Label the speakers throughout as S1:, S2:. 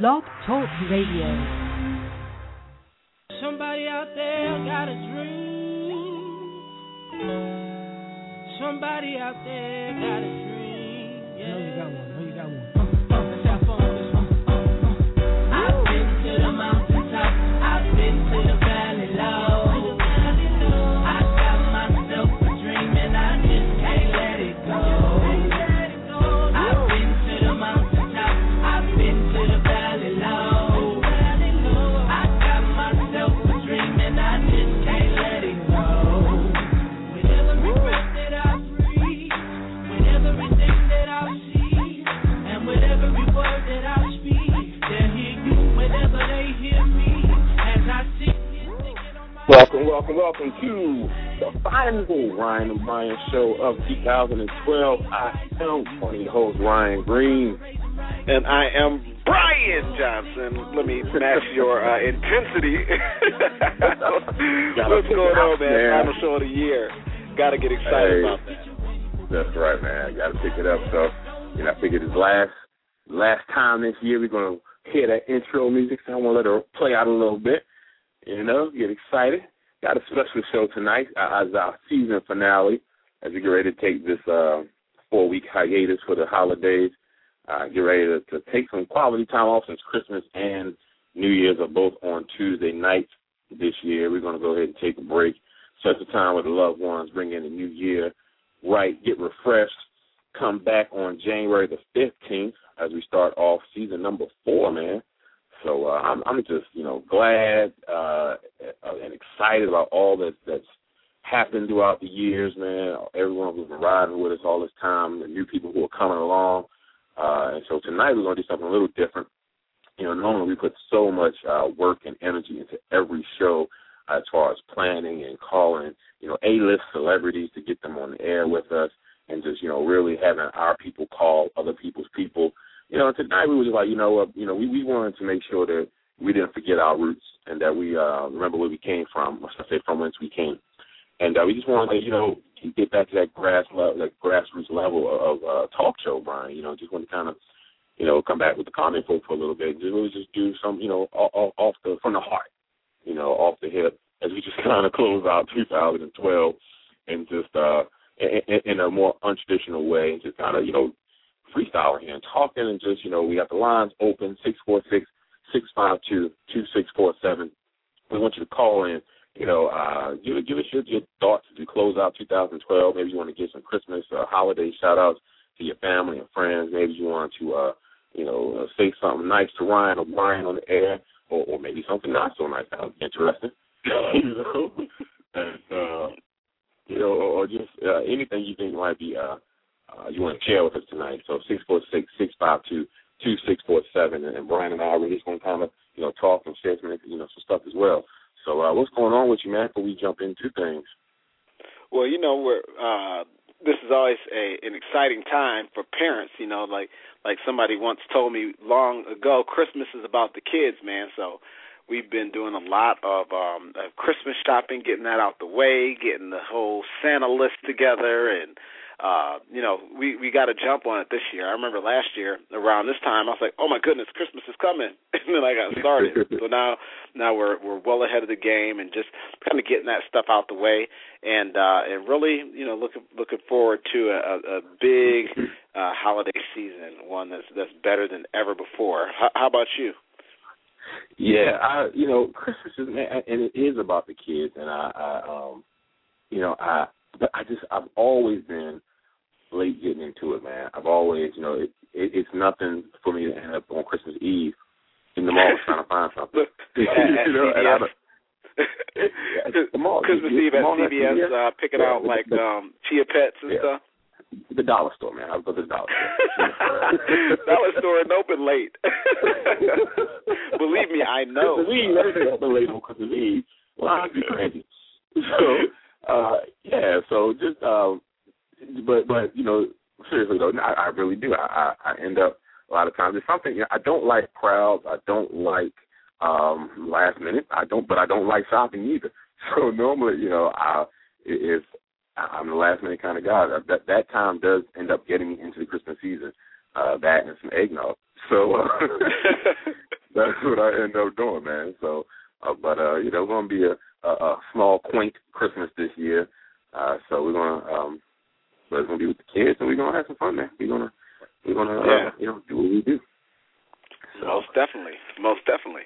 S1: Blog Talk Radio.
S2: Somebody out there got a dream. Somebody out there got a dream.
S3: Welcome, welcome, to the final Ryan and Bryan show of 2012. I am one of your hosts, Ryan Green.
S4: And I am Bryan Johnson. Let me match your uh, intensity. What's going on, man?
S3: man.
S4: Final show of the year. Got to get excited
S3: Hey.
S4: about that.
S3: That's right, man. Got to pick it up. So, you know, I figured this last last time this year we're gonna hear that intro music. So I want to let her play out a little bit. You know, get excited. Got a special show tonight uh, as our season finale. As we get ready to take this uh, four week hiatus for the holidays. Uh, get ready to, to take some quality time off since Christmas and New Year's are both on Tuesday nights this year. We're going to go ahead and take a break, set the time with the loved ones, bring in the new year, right, get refreshed, come back on January the 15th as we start off season number four, man. So uh, I'm, I'm just, you know, glad uh, and excited about all that that's happened throughout the years, man. Everyone who's been riding with us all this time, the new people who are coming along. Uh, and so tonight we're to do something a little different. You know, normally we put so much uh, work and energy into every show uh, as far as planning and calling, you know, A-list celebrities to get them on the air with us and just, you know, really having our people call other people's people. You know, tonight we just like, you know what, you know, we, we wanted to make sure that we didn't forget our roots and that we uh, remember where we came from, or should I say from whence we came. And uh, we just wanted to, you know, get back to that grass level, that grassroots level of uh, talk show, Bryan. You know, just want to kind of, you know, come back with the comment folk for a little bit. Just really just do some, you know, off, off the from the heart, you know, off the hip, as we just kind of close out 2012 and just uh, in, in a more untraditional way, just kind of, you know, freestyling here and talking and just, you know, we got the lines open six four six six five two two six four seven. We want you to call in you know, uh, give, give us your, your thoughts as close out 2012. Maybe you want to give some Christmas or holiday shout outs to your family and friends. Maybe you want to, uh, you know, uh, say something nice to Ryan or Bryan on the air, or, or maybe something not so nice. That interesting. you know, and, uh, you know, or just uh, anything you think might be uh, uh, you want to share with us tonight. So six four six six five two two six four seven, and Bryan and I are just going to kind of you know talk and share some you know some stuff as well. So uh, what's going on with you, man? Before we jump into things.
S4: Well, you know, we're uh this is always a an exciting time for parents, you know, like like somebody once told me long ago, Christmas is about the kids, man. So we've been doing a lot of um of Christmas shopping, getting that out the way, getting the whole Santa list together and uh, you know, we we got to jump on it this year. I remember last year around this time, I was like, "Oh my goodness, Christmas is coming!" and then I got started. so now, now we're we're well ahead of the game and just kind of getting that stuff out the way, and uh, and really, you know, looking looking forward to a, a big uh, holiday season, one that's that's better than ever before. How, how about you?
S3: Yeah, I you know Christmas is and it is about the kids, and I, I um, you know I but I just I've always been late getting into it, man. I've always you know it, it it's nothing for me to end up on Christmas Eve in the mall trying to find something. you know, and I don't, Yeah, the mall.
S4: Christmas Eve at
S3: mall
S4: CVS,
S3: CVS.
S4: uh, picking
S3: Yeah,
S4: out like
S3: the-
S4: um chia pets and
S3: Yeah.
S4: stuff.
S3: The dollar store, man. I go to the dollar store.
S4: Dollar store and open late. Believe me, I know.
S3: Christmas Eve, everything open late on Christmas Eve. Well, I'd be crazy. So, uh, yeah. So just, um, but but you know, seriously though, I, I really do. I, I I end up a lot of times. It's something you know, I don't like crowds. I don't like um last minute. I don't, but I don't like shopping either. So normally, you know, I if I'm the last minute kind of guy. That that time does end up getting me into the Christmas season. Uh, that and some eggnog. So, uh, that's what I end up doing, man. So, uh, but uh, you know, it's gonna be a, a, a small, quaint Christmas this year. Uh, so we're gonna, um, but it's gonna be with the kids, and we're gonna have some fun, man. We're gonna, we're gonna,
S4: Yeah.
S3: uh, you know, do what we do. So,
S4: Most definitely, most definitely.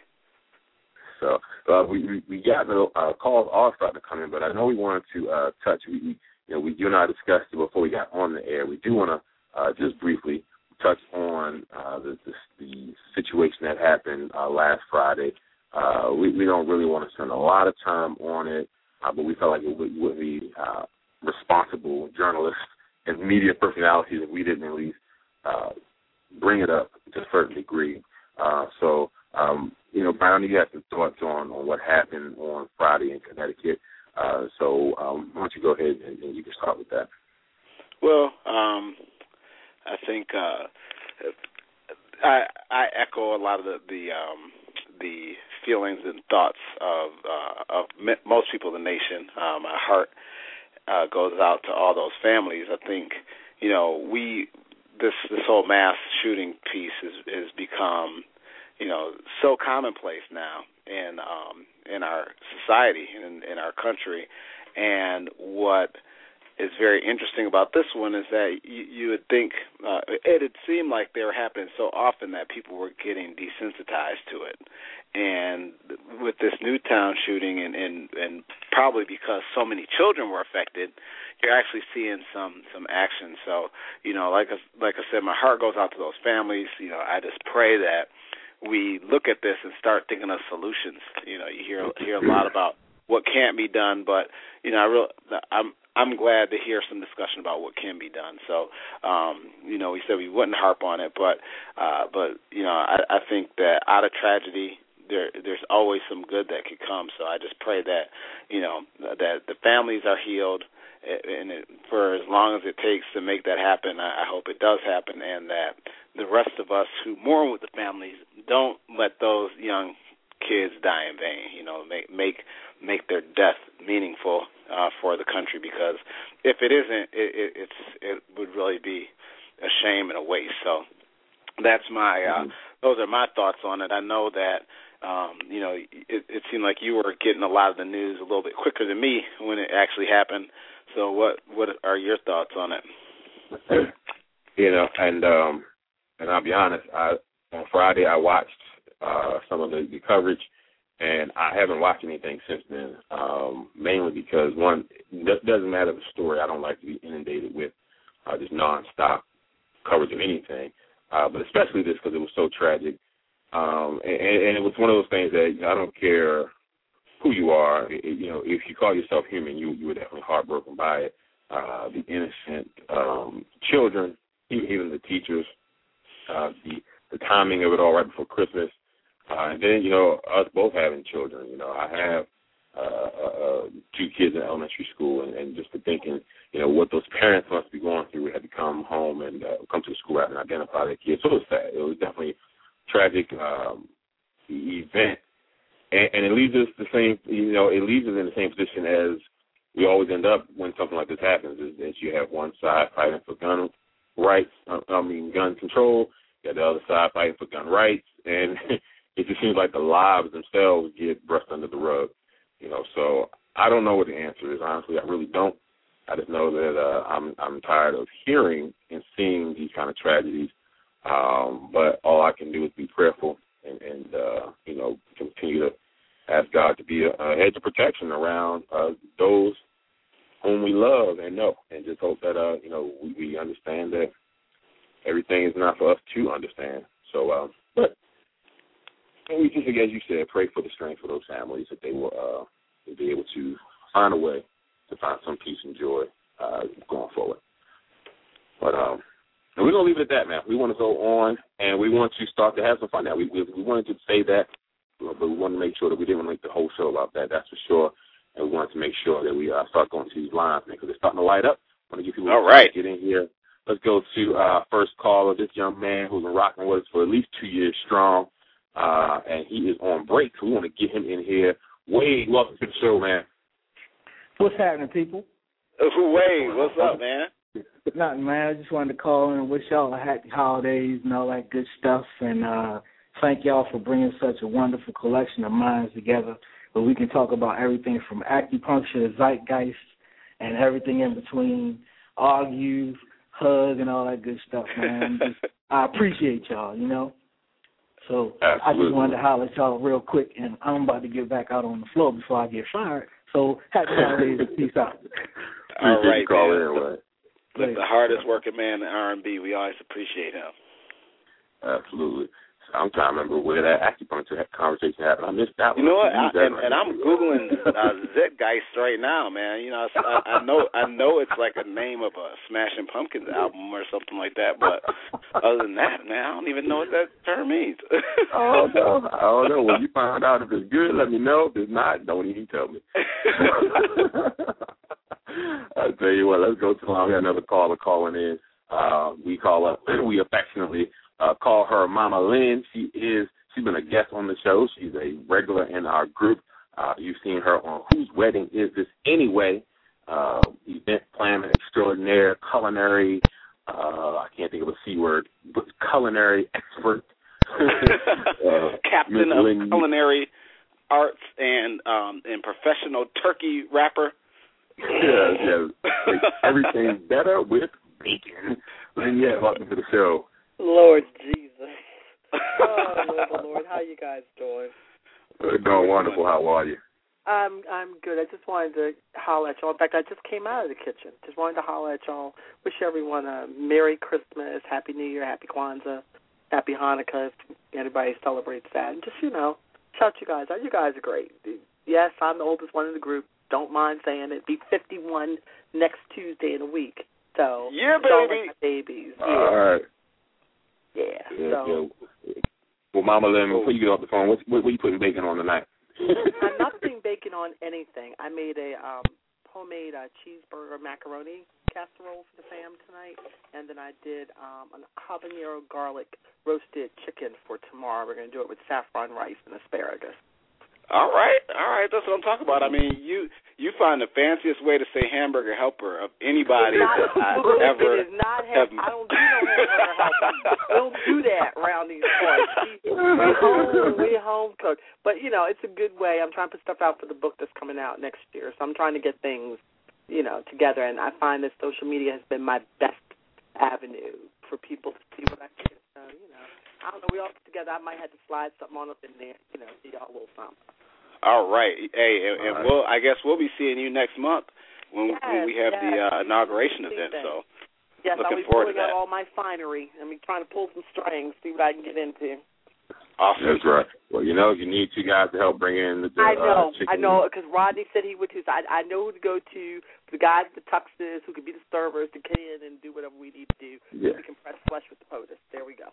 S3: So uh, we, we we got the uh, calls all starting to come in, but I know we wanted to uh, touch. We, we you know we you and I discussed it before we got on the air. We do want to uh, just briefly touch on uh, the, the the situation that happened uh, last Friday. Uh, we we don't really want to spend a lot of time on it, uh, but we felt like it would, would be uh, responsible journalists and media personalities if we didn't at least uh, bring it up to a certain degree. Uh, so, um, you know, Brown, you have some thoughts on, on what happened on Friday in Connecticut. Uh, so, um, why don't you go ahead and, and you can start with that?
S4: Well, um, I think uh, I I echo a lot of the the, um, the feelings and thoughts of uh, of most people in the nation. Uh, my heart uh, goes out to all those families. I think you know we this this whole mass shooting piece is is become you know so commonplace now in um in our society in in our country and what is very interesting about this one is that you, you would think uh, it had seemed like they were happening so often that people were getting desensitized to it, and with this Newtown shooting, and and and probably because so many children were affected, you're actually seeing some some action. So you know, like I, like I said, my heart goes out to those families. You know, I just pray that we look at this and start thinking of solutions. You know, you hear hear a lot about what can't be done, but you know, I real I'm I'm glad to hear some discussion about what can be done. So, um, you know, we said we wouldn't harp on it, but uh, but you know, I, I think that out of tragedy, there there's always some good that could come. So I just pray that you know that the families are healed, and it, for as long as it takes to make that happen, I, I hope it does happen, and that the rest of us who mourn with the families don't let those young kids die in vain. You know, make make make their death meaningful uh, for the country because if it isn't, it, it, it's it would really be a shame and a waste. So that's my uh, those are my thoughts on it. I know that um, you know it, it seemed like you were getting a lot of the news a little bit quicker than me when it actually happened. So what what are your thoughts on it?
S3: you know, and um, and I'll be honest, I on Friday I watched uh, some of the, the coverage and I haven't watched anything since then. Um, mainly because one, it doesn't matter the story. I don't like to be inundated with uh, just nonstop coverage of anything, uh, but especially this because it was so tragic. Um, and, and it was one of those things that I don't care who you are. It, you know, if you call yourself human, you you were definitely heartbroken by it. Uh, the innocent um, children, even the teachers, uh, the the timing of it all right before Christmas. Uh, and then, you know, us both having children, you know, I have uh, uh, two kids in elementary school, and, and just thinking, you know, what those parents must be going through. We had to come home and uh, come to the school and identify their kids. So it was sad. It was definitely a tragic um, event, and, and it leaves us the same, you know, it leaves us in the same position as we always end up when something like this happens. Is that you have one side fighting for gun rights, I mean, gun control. You have the other side fighting for gun rights, and it just seems like the lives themselves get brushed under the rug, you know. So I don't know what the answer is. Honestly, I really don't. I just know that uh, I'm I'm tired of hearing and seeing these kind of tragedies. Um, but all I can do is be prayerful and, and uh, you know continue to ask God to be a, a hedge of protection around uh, those whom we love and know, and just hope that uh, you know we, we understand that everything is not for us to understand. So, um, but and we just, as you said, pray for the strength for those families that they will uh, be able to find a way to find some peace and joy uh, going forward. But um, and we're gonna leave it at that, man. We want to go on, and we want to start to have some fun. Now, we we, we wanted to say that, but we wanted to make sure that we didn't want to make the whole show about that. That's for sure. And we wanted to make sure that we uh, start going to these lines, man, because it's starting to light up. I want to give people
S4: All right.
S3: get in here. Let's go to uh, first caller. This young man who's been rocking with us for at least two years strong, uh, and he is on break. So we want to get him in here. Wade, welcome to the show, man.
S1: What's happening, people?
S4: Wade, what's up, man?
S1: Nothing, man. I just wanted to call and wish y'all a happy holidays and all that good stuff, and uh thank y'all for bringing such a wonderful collection of minds together where we can talk about everything from acupuncture to zeitgeist and everything in between, argue, hug, and all that good stuff, man. Just, I appreciate y'all, you know. So I just wanted to holler at y'all real quick, and I'm about to get back out on the floor before I get fired. So happy holidays and peace out.
S4: All
S3: Appreciate
S4: right,
S3: you calling
S4: man.
S3: in, man.
S4: Look, the hardest working man in R&B. We always appreciate him.
S3: Absolutely. I'm trying to remember where that acupuncture conversation happened. I missed that
S4: You
S3: one.
S4: know what? I, and,
S3: right
S4: and. I'm googling uh, Zeitgeist right now, man. You know, I, I know I know it's like a name of a Smashing Pumpkins album or something like that. But other than that, man, I don't even know what that term means.
S3: Oh no! I don't know. When you find out if it's good, let me know. If it's not, don't even tell me. I tell you what, let's go to line. We got another caller calling in. Uh, we call up. We affectionately uh, call her Mama Lynn. She is. She's been a guest on the show. She's a regular in our group. Uh, you've seen her on Whose Wedding Is This Anyway? Uh, event planner extraordinaire, culinary. Uh, I can't think of a c word, but culinary expert. uh,
S4: Captain of
S3: Lynn-
S4: culinary arts and um and professional turkey wrapper.
S3: yeah, yeah. Everything better with bacon. Lynn, yeah, welcome to the show.
S5: Lord Jesus. Oh, Lord, Lord, how you guys doing?
S3: Uh, doing wonderful. How are you?
S5: I'm I'm good. I just wanted to holler at y'all. In fact, I just came out of the kitchen. Just wanted to holler at y'all. Wish everyone a Merry Christmas, Happy New Year, Happy Kwanzaa, Happy Hanukkah. If anybody celebrates that, and just you know, shout you guys out. You guys are great. Yes, I'm the oldest one in the group. Don't mind saying it. Be 51 next Tuesday in a week. So
S4: Yeah,
S5: y'all
S4: baby.
S5: are my babies. Yeah,
S3: All right.
S5: Yeah.
S3: Yeah,
S5: So.
S3: yeah. Well, Mama Lynn, before you get off the phone, what, what, what you putting bacon on tonight?
S5: I'm not putting bacon on anything. I made a um homemade uh, cheeseburger macaroni casserole for the fam tonight, and then I did um an habanero garlic roasted chicken for tomorrow. We're going to do it with saffron rice and asparagus.
S4: All right, all right. That's what I'm talking about. I mean, you you find the fanciest way to say hamburger helper of anybody that I've ever.
S5: it is not
S4: have-
S5: ha- I don't do no hamburger helper. don't do that around these parts. We, we home we home cook. But you know, it's a good way. I'm trying to put stuff out for the book that's coming out next year. So I'm trying to get things, you know, together and I find that social media has been my best avenue for people to see what I do. So, you know. I don't know, we all together. I might have to slide something on up in there, you know, see y'all a little something.
S4: All right. Hey, and, and
S3: All right.
S4: we'll I guess we'll be seeing you next month when, when we have
S5: Yes,
S4: the uh, inauguration event.
S5: that.
S4: So
S5: Yes,
S4: Looking
S5: I'll be
S4: forward to
S5: pulling out
S4: that.
S5: all my finery. I'm trying to pull some strings, see what I can get into.
S4: awesome.
S3: That's right. Well, you know, you need two guys to help bring in the, the
S5: I know,
S3: uh.
S5: I know, because Rodney said he would too. So I, I know who to go to. The guys, the tuxes, who can be the servers, to get in and do whatever we need to do.
S3: Yeah.
S5: We can press flush with the POTUS. There we go.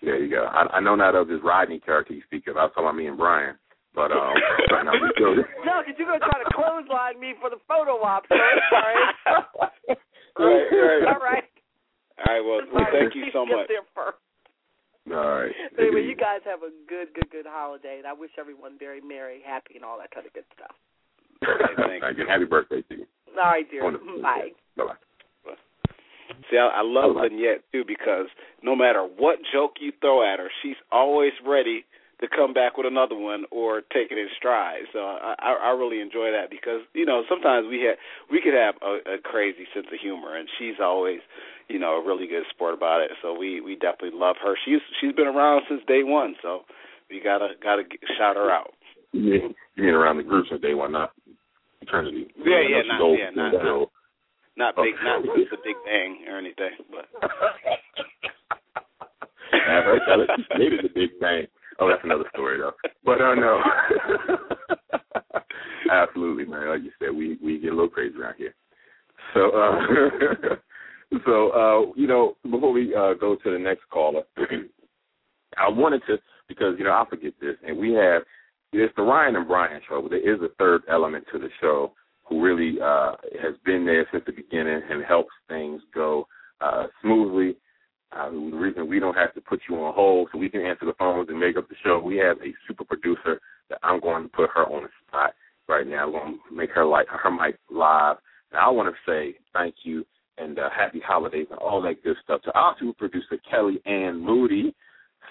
S3: There you go. I, I know not of this Rodney character you speak of. I was talking about me and Brian. But um, right now we still.
S5: No, because you're going to try to clothesline me for the photo op. So it's all right.
S4: Right, right.
S5: All right.
S4: All right. Well, well thank you so much.
S3: All right.
S5: But anyway, you guys have a good, good, good holiday, and I wish everyone very merry, happy, and all that kind of good stuff.
S4: thank
S3: Thank you. Happy birthday to you.
S5: All right, dear.
S3: Wonderful.
S5: Bye.
S3: Bye bye.
S4: See, I, I love
S3: I like-
S4: Lynette too because no matter what joke you throw at her, she's always ready to come back with another one or take it in stride. So I, I, I really enjoy that because you know sometimes we had we could have a, a crazy sense of humor, and she's always you know a really good sport about it. So we we definitely love her. She's she's been around since day one, so we gotta gotta g- shout her out.
S3: Mean, you mean around the group since day one, not eternity.
S4: Yeah,
S3: I
S4: yeah, not-
S3: old,
S4: yeah, not- not- Not big, not since the Big Bang or anything, but
S3: Yeah, right, tell it. Maybe the Big Bang. Oh, that's another story though. But uh, no. Absolutely, man. Like you said, we we get a little crazy around here. So, uh, so uh, you know, before we uh, go to the next caller, I wanted to because you know I forget this, and we have it's the Ryan and Bryan show, but there is a third element to the show who really uh, has been there since the beginning and helps things go uh, smoothly. Reason we don't have to put you on hold so we can answer the phones and make up the show, we have a super producer that I'm going to put her on the spot right now. I'm going to make her like her mic live. And I want to say thank you and uh, happy holidays and all that good stuff to our super producer Kelly Ann Moody.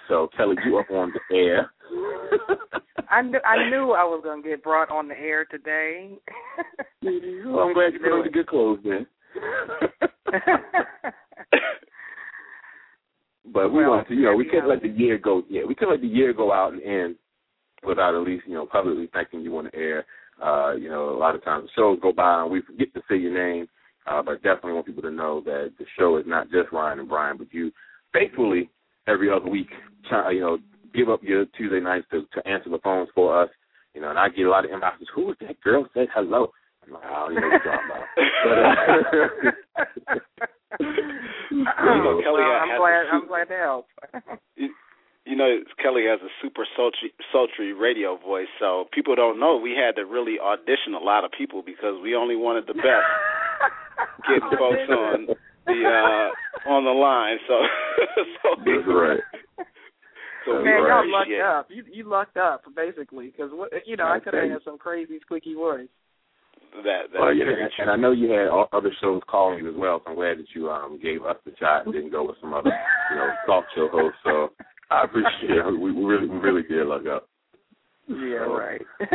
S3: So Kelly, you up on the air.
S6: I knew I knew I was gonna get brought on the air today.
S3: well, I'm glad you put on the good clothes then. but we
S6: Well,
S3: want to, you know, we couldn't let the year go. Yeah, we couldn't let the year go out and end without at least, you know, publicly thanking you on the air. Uh, you know, a lot of times the shows go by and we forget to say your name. Uh, but definitely want people to know that the show is not just Ryan and Bryan, but you faithfully every other week, you know, give up your Tuesday nights to, to answer the phones for us. You know, and I get a lot of inboxes. Who is that girl? Said hello. I'm like, I don't even know what you're talking about. But, uh,
S4: You know, Kelly
S6: well,
S4: has
S6: I'm glad
S4: super-
S6: I'm glad to help.
S4: you, you know, Kelly has a super sultry, sultry radio voice, so people don't know we had to really audition a lot of people because we only wanted the best getting folks on the uh on the line. So, so
S3: That's right.
S4: So we
S6: Man, y'all lucked
S4: appreciate-
S6: up. You you lucked up basically because you know I
S3: I
S6: could have had some crazy squeaky voice.
S4: That. that
S3: Well, yeah, and I know you had all other shows calling as well, so I'm glad that you um gave us the shot and didn't go with some other, you know, talk show host. So I appreciate it. We, we really, we really did luck up.
S6: Yeah, right.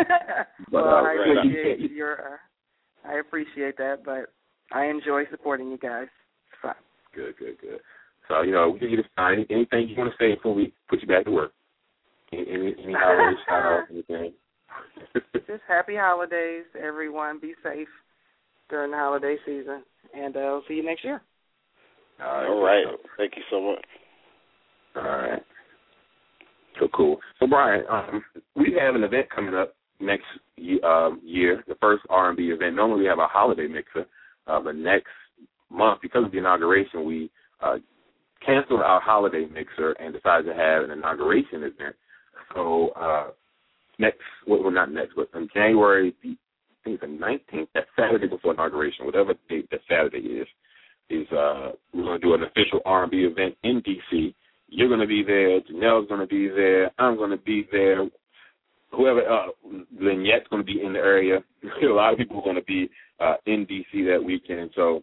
S3: But,
S6: well,
S3: uh,
S6: I
S4: right.
S6: appreciate your. Uh, I appreciate that, but I enjoy supporting you guys. It's fun.
S3: Good, good, good. So, you know, we can get it started. Anything you want to say before we put you back to work? Any, any, any holiday shout out, anything?
S6: Just happy holidays, everyone. Be safe during the holiday season, and uh, I'll see you next year.
S4: All right. Thank you so much.
S3: All right. So cool. So Bryan, um, we have an event coming up next ye- um, year, the first R&B event. Normally we have a holiday mixer, uh, but next month, because of the inauguration, we uh, canceled our holiday mixer and decided to have an inauguration event. So uh, next, well, not next, but on January, the, I think it's the 19th, that Saturday before inauguration, whatever date that Saturday is, is uh, we're to do an official R&B event in D.C. You're to be there. Janelle's to be there. I'm to be there. Whoever, uh, Lynette's to be in the area. a lot of people are to be uh, in D.C. that weekend. So,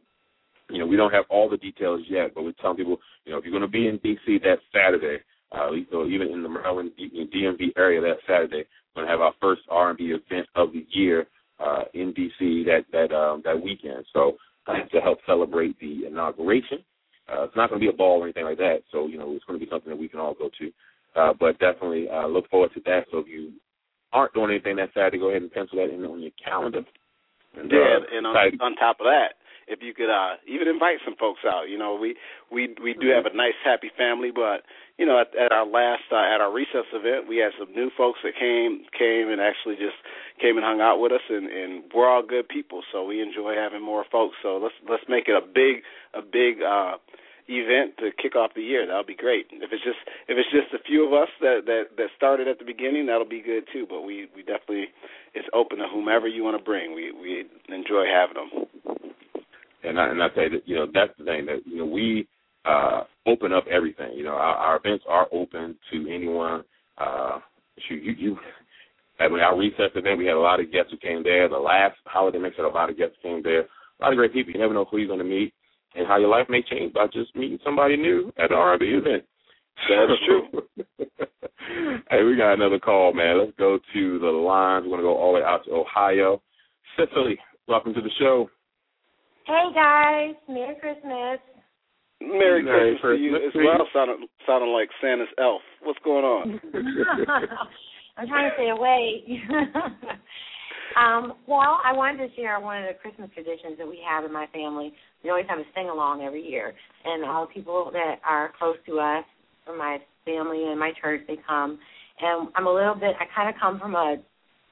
S3: you know, we don't have all the details yet, but we're telling people, you know, if you're to be in D.C. that Saturday, uh, or even in the Maryland DMV area that Saturday, we're going to have our first R&B event of the year uh, in D.C. that that um, that weekend. So uh, to help celebrate the inauguration. Uh, it's not going to be a ball or anything like that, so you know it's going to be something that we can all go to. Uh, but definitely uh, look forward to that. So if you aren't doing anything that Saturday, go ahead and pencil that in on your calendar. And,
S4: Yeah,
S3: uh,
S4: and on, on top of that, if you could uh even invite some folks out, you know, we we we do have a nice happy family, but you know, at, at our last uh, at our recess event, we had some new folks that came came and actually just came and hung out with us, and and we're all good people, so we enjoy having more folks. So let's let's make it a big a big uh event to kick off the year. That'll be great. If it's just if it's just a few of us that that that started at the beginning, that'll be good too. But we we definitely it's open to whomever you want to bring. We we enjoy having them.
S3: And I, and I say that you know that's the thing that you know we uh, open up everything. You know our, our events are open to anyone. Uh, shoot, you you. At our recess event, we had a lot of guests who came there. The last holiday mix had a lot of guests came there. A lot of great people. You never know who you're going to meet and how your life may change by just meeting somebody new at an R&B event.
S4: That's true.
S3: hey, we got another call, man. Let's go to the lines. We're going to go all the way out to Ohio. Cicely, welcome to the show.
S7: Hey guys, Merry Christmas.
S4: Merry,
S3: Merry
S4: Christmas, to you
S3: Christmas
S4: as
S3: to you.
S4: well. Sounding sounding like Santa's elf. What's going on?
S7: I'm trying to stay away. um, well, I wanted to share one of the Christmas traditions that we have in my family. We always have a sing along every year, and all the people that are close to us, from my family and my church, they come. And I'm a little bit. I kind of come from a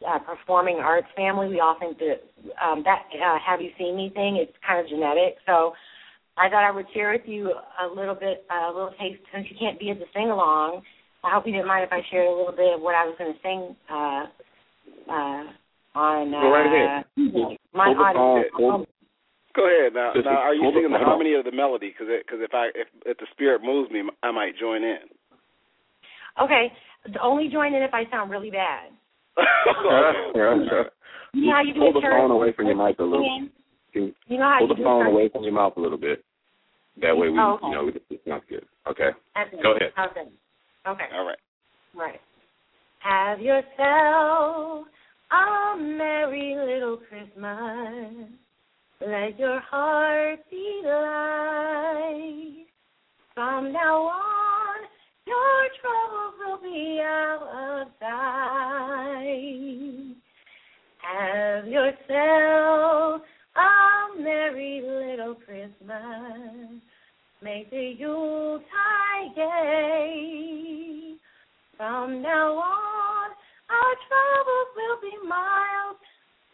S7: uh, performing arts family. We all think that um, that uh, "Have you seen me?" thing is kind of genetic. So I thought I would share with you a little bit, a little taste, since you can't be at the sing along. I hope you didn't mind if I shared a little bit of what I was going to sing uh, uh, on uh,
S3: Go right ahead.
S7: my
S3: Hold the phone,
S7: audio.
S4: Go ahead now. Now, are you
S3: hold
S4: singing the
S3: phone.
S4: harmony or the melody? Because because if I if if the spirit moves me, I might join in.
S7: Okay, only join in if I sound really bad.
S4: Okay.
S7: You know how you do
S3: Hold the phone away from your mic a little.
S7: You know how
S3: Hold
S7: you
S3: the
S7: do
S3: phone away from your mouth a little bit. That way we,
S7: Oh, okay.
S3: you know, it's not good. Okay.
S7: It.
S3: Go ahead.
S7: That? Okay.
S4: All right.
S7: Right. Have yourself a merry little Christmas. Let your heart be light. From now on, your troubles will be out of sight. Have yourself a merry little Christmas. Make the Yuletide gay. From now on, our troubles will be miles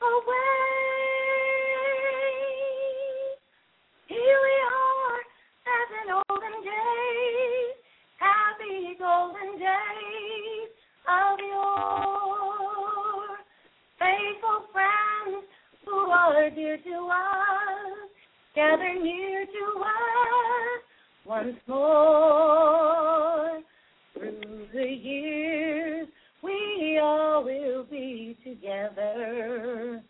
S7: away. Dear to us, gather near to us once more. Through the years, we all will be together.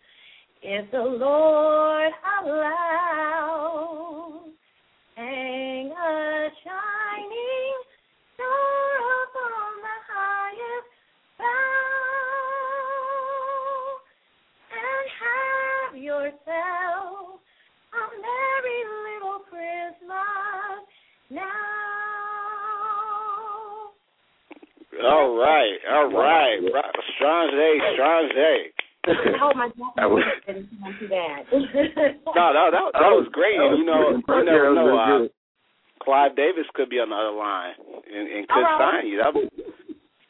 S7: If the Lord allows,
S4: All right. All right. Right. Strange day. Strange day.
S7: I hope my
S3: I
S7: didn't sound too bad.
S4: No, no, that that was great.
S3: That was
S4: you know,
S3: good.
S4: you never know. Uh. Clive Davis could be on the other line and, and could
S7: All right.
S4: sign you. That would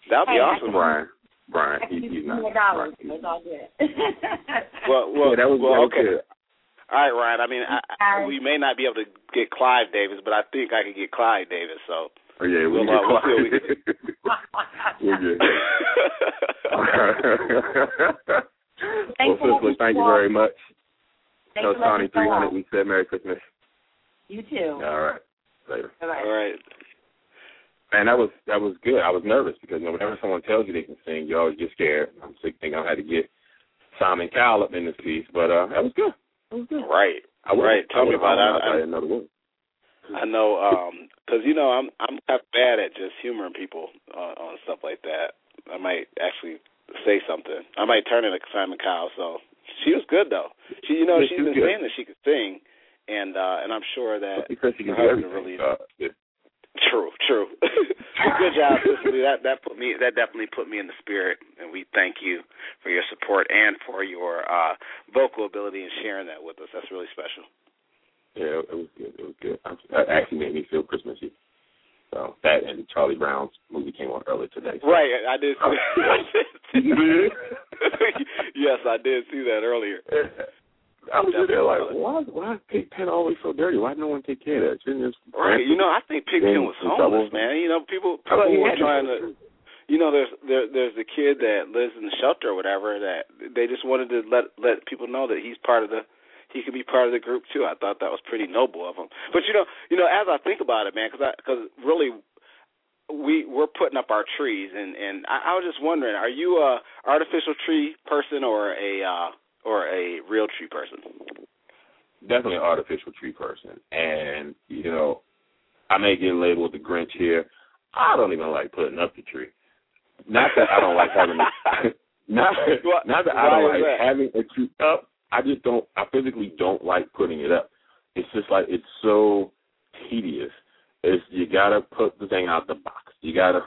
S4: that'd be
S7: Hey,
S4: awesome.
S3: Bryan. Bryan,
S7: I
S3: he, he's not.
S7: more dollars.
S3: Bryan,
S7: It's all good.
S4: Well, well,
S3: yeah, that was,
S4: well,
S3: that was
S4: okay.
S3: good.
S4: All right, Ryan. I mean, I, I, we may not be able to get Clive Davis, but I think I could get Clive Davis. So
S3: Oh, yeah, we
S4: Well,
S3: get
S4: uh, we'll see what we
S3: We're good.
S7: Thanks for
S3: well,
S7: letting
S3: Cicely, thank you very much.
S7: Thanks
S3: Tell
S7: for
S3: Tony
S7: us go
S3: 300
S7: out.
S3: we said Merry Christmas.
S7: You too.
S3: All right. Later.
S7: Bye-bye.
S4: All right.
S3: Man, that was that was good. I was nervous because you know, whenever someone tells you they can sing, you always get scared. I'm sick thinking I had to get Simon Cowell up in this piece, but uh that was good. That was good.
S4: Right.
S3: I
S4: Right. Tell
S3: I
S4: me about it.
S3: harmonized
S4: I-
S3: I didn't know the word.
S4: I know, um 'cause you know I'm I'm kind of bad at just humoring people on, on stuff like that. I might actually say something. I might turn into Simon Cowell. So she was good though. She, you know,
S3: Yeah,
S4: she's
S3: she
S4: been
S3: good.
S4: saying that she could sing, and uh and I'm sure that
S3: because you can
S4: her
S3: do
S4: really
S3: Uh, yeah.
S4: True, true. good job, Cicely. That that put me that definitely put me in the spirit, and we thank you for your support and for your uh vocal ability and sharing that with us. That's really special.
S3: Yeah, it was good. It was good. It actually made me feel Christmassy. So that and Charlie Brown's movie came on earlier today. So.
S4: Right, I did. See that. yes, I did see that earlier.
S3: I was just there like, why why is Pigpen always so dirty? Why no one take care of that? Shouldn't just
S4: Right, you know, I think Pigpen was homeless, man. You know, people people were trying to. You know, there's there there's the kid that lives in the shelter or whatever that they just wanted to let let people know that he's part of the he could be part of the group too. I thought that was pretty noble of him. But you know, you know, as I think about it, man, because because really we we're putting up our trees, and and I, I was just wondering, are you a artificial tree person or a uh or a real tree person?
S3: definitely an artificial tree person. And, you know, I may get labeled the Grinch here. I don't even like putting up the tree. Not that I don't like having not not that I don't like
S4: that?
S3: having a tree up. I just don't I physically don't like putting it up. It's just like it's so tedious. It's you gotta put the thing out the box. You gotta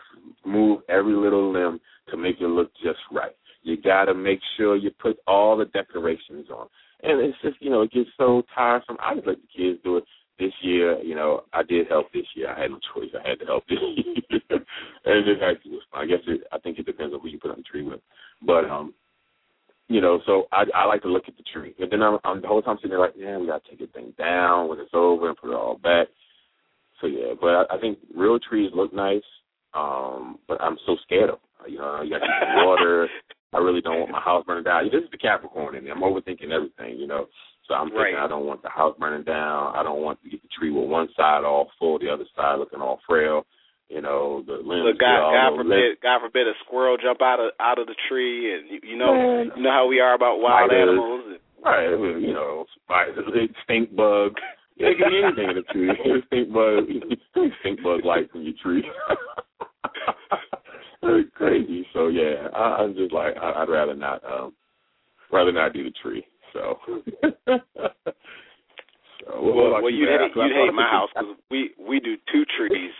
S3: move every little limb to make it look just right. You gotta make sure you put all the decorations on. And it's just, you know, it gets so tiresome. I just let the kids do it. This year, you know, I did help this year. I had no choice. I had to help this year. and it actually was fun. I guess it, I think it depends on who you put on the tree with. But, um, you know, so I I like to look at the tree. And then I'm, I'm the whole time sitting there like, yeah, we got to take the thing down when it's over and put it all back. So, yeah, but I, I think real trees look nice. Um, but I'm so scared of them. You know, you got to keep the water. I really don't want my house burning down. This is the Capricorn in me. I'm overthinking everything, you know. So I'm thinking
S4: Right.
S3: I don't want the house burning down. I don't want to get the tree with one side all full, the other side looking all frail. You know, the limbs.
S4: Look, God, God
S3: over
S4: forbid, God forbid, a squirrel jump out of out of the tree, and you, you know,
S3: Man.
S4: you know how we are about wild
S3: Spiders.
S4: animals. And,
S3: Right, well, you know, spiders, stink bugs. It can be anything in a tree. stink bug, stink bug lights in your tree. crazy. So yeah, I, I'm just like I, I'd rather not um rather not do the tree. So. so what
S4: well, well,
S3: you,
S4: you'd hate, you'd hate my house because we we do two trees.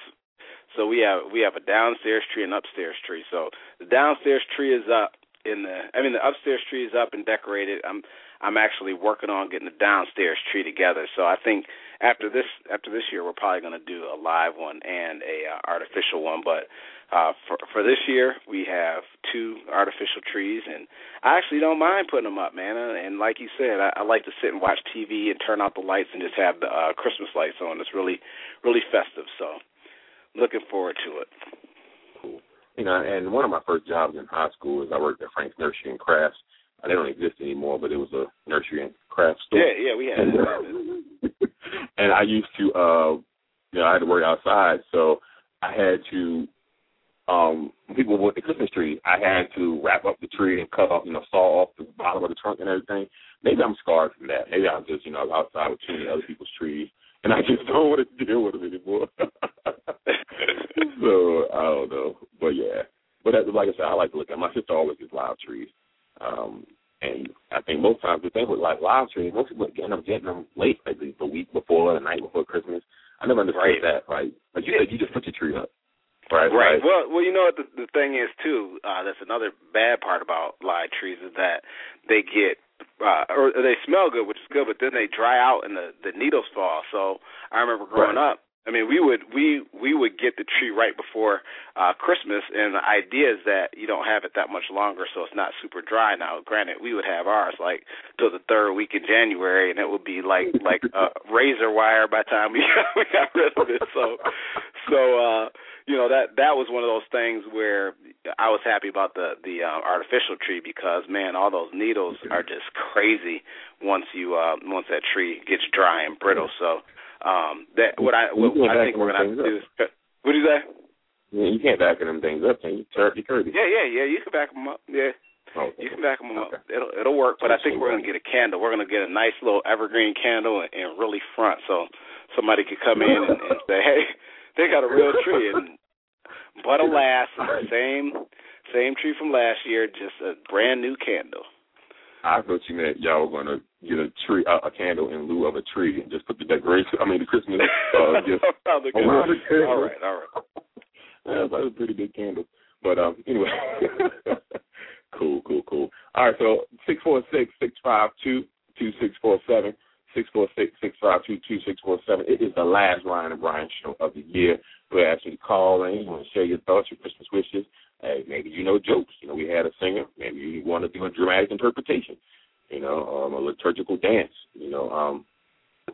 S4: So we have we have a downstairs tree and upstairs tree. So the downstairs tree is up in the I mean the upstairs tree is up and decorated. I'm I'm actually working on getting the downstairs tree together. So I think after this after this year we're probably going to do a live one and a uh, artificial one. But uh, for for this year we have two artificial trees, and I actually don't mind putting them up, man. And like you said, I, I like to sit and watch TV and turn out the lights and just have the uh, Christmas lights on. It's really really festive. So looking forward to it.
S3: Cool. You know, and one of my first jobs in high school is I worked at Frank's Nursery and Crafts. Uh, They don't exist anymore, but it was a nursery and craft store.
S4: Yeah, yeah, we had that.
S3: and I used to, uh, you know, I had to work outside, so I had to. Um, people with the Christmas tree, I had to wrap up the tree and cut off, you know, saw off the bottom of the trunk and everything. Maybe I'm scarred from that. Maybe I'm just, you know, outside with too many other people's trees, and I just don't want to deal with them anymore. so I don't know, but yeah. But that, like I said, I like to look at. My sister always gets live trees, um, and I think most times the thing with like live trees, most people end up getting them late, like the, the week before, the night before Christmas. I never understood
S4: Right.
S3: that. Like, like you said, you just put your tree up, right?
S4: Right.
S3: Like,
S4: Well, well, you know what the, the thing is too. Uh, that's another bad part about live trees is that they get uh, or they smell good, which is good, but then they dry out and the the needles fall. So I remember growing
S3: Right.
S4: up. I mean, we would we we would get the tree right before uh Christmas, and the idea is that you don't have it that much longer, so it's not super dry. Now, granted, we would have ours like till the third week in January, and it would be like like uh, razor wire by the time we got, we got rid of it. So, so uh, you know that that was one of those things where I was happy about the the uh, artificial tree because man, all those needles are just crazy once you uh once that tree gets dry and brittle. So um that what I what
S3: can't
S4: I think we're gonna have to do is what do you say?
S3: yeah, you can't vacuum them things up, can you? Turkey Kirby.
S4: Yeah, yeah, yeah. You can back them up. Yeah,
S3: Oh,
S4: you can back them up.
S3: Okay.
S4: It'll it'll work. But I think we're gonna get a candle. We're gonna get a nice little evergreen candle and, and really front, so somebody could come in and, and say, hey, they got a real tree. And but alas, the same same tree from last year, just a brand new candle.
S3: I thought you meant y'all were gonna get a tree, uh, a candle in lieu of a tree, and just put the decoration. I mean, the Christmas uh, gift around the candle.
S4: All right, all right.
S3: Yeah, that was a pretty big candle. But um, anyway, cool, cool, cool. All right, so six four six six five two two six four seven six four six six five two two six four seven. It is the last Ryan and Bryan show of the year. We ask you to call in. You want to share your thoughts, your Christmas wishes. Hey, maybe you know jokes. You know, we had a singer. Maybe you want to do a dramatic interpretation. You know, um, a liturgical dance. You know, um,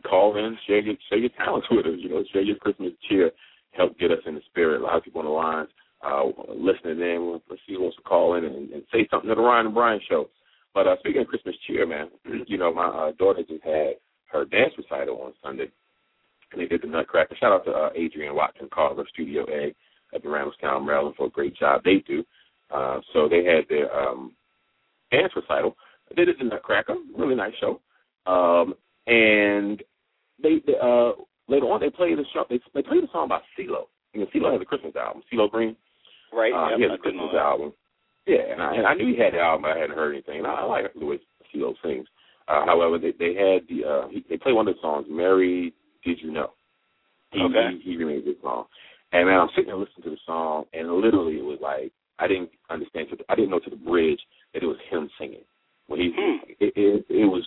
S3: call in, share your share your talents with us. You know, share your Christmas cheer. Help get us in the spirit. A lot of people on the lines uh, listening in. Let's see who wants to call in and, and say something to the Ryan and Bryan show. But uh, speaking of Christmas cheer, man, you know, my uh, daughter just had her dance recital on Sunday, and they did the Nutcracker. Shout out to uh, Adrian Watson Carver, Studio A at the Randallstown, Maryland, for a great job they do. Uh, so they had their um, dance recital. They did the Nutcracker, really nice show. Um, and they, they uh, later on they played a show. They, they played a song about CeeLo. You know, CeeLo has a Christmas album, CeeLo Green.
S4: Right.
S3: Uh,
S4: yep,
S3: he has
S4: I
S3: a Christmas album. Yeah, and I, and I knew he had the album, but I hadn't heard anything. And I, I like the way CeeLo sings. Uh, however, they they had the uh, he, they play one of the songs, "Mary, Did You Know?" He,
S4: Okay.
S3: he, he remade this song, and man, I'm sitting there listening to the song, and literally it was like I didn't understand. To the, I didn't know to the bridge that it was him singing. When he
S4: Hmm.
S3: it, it it was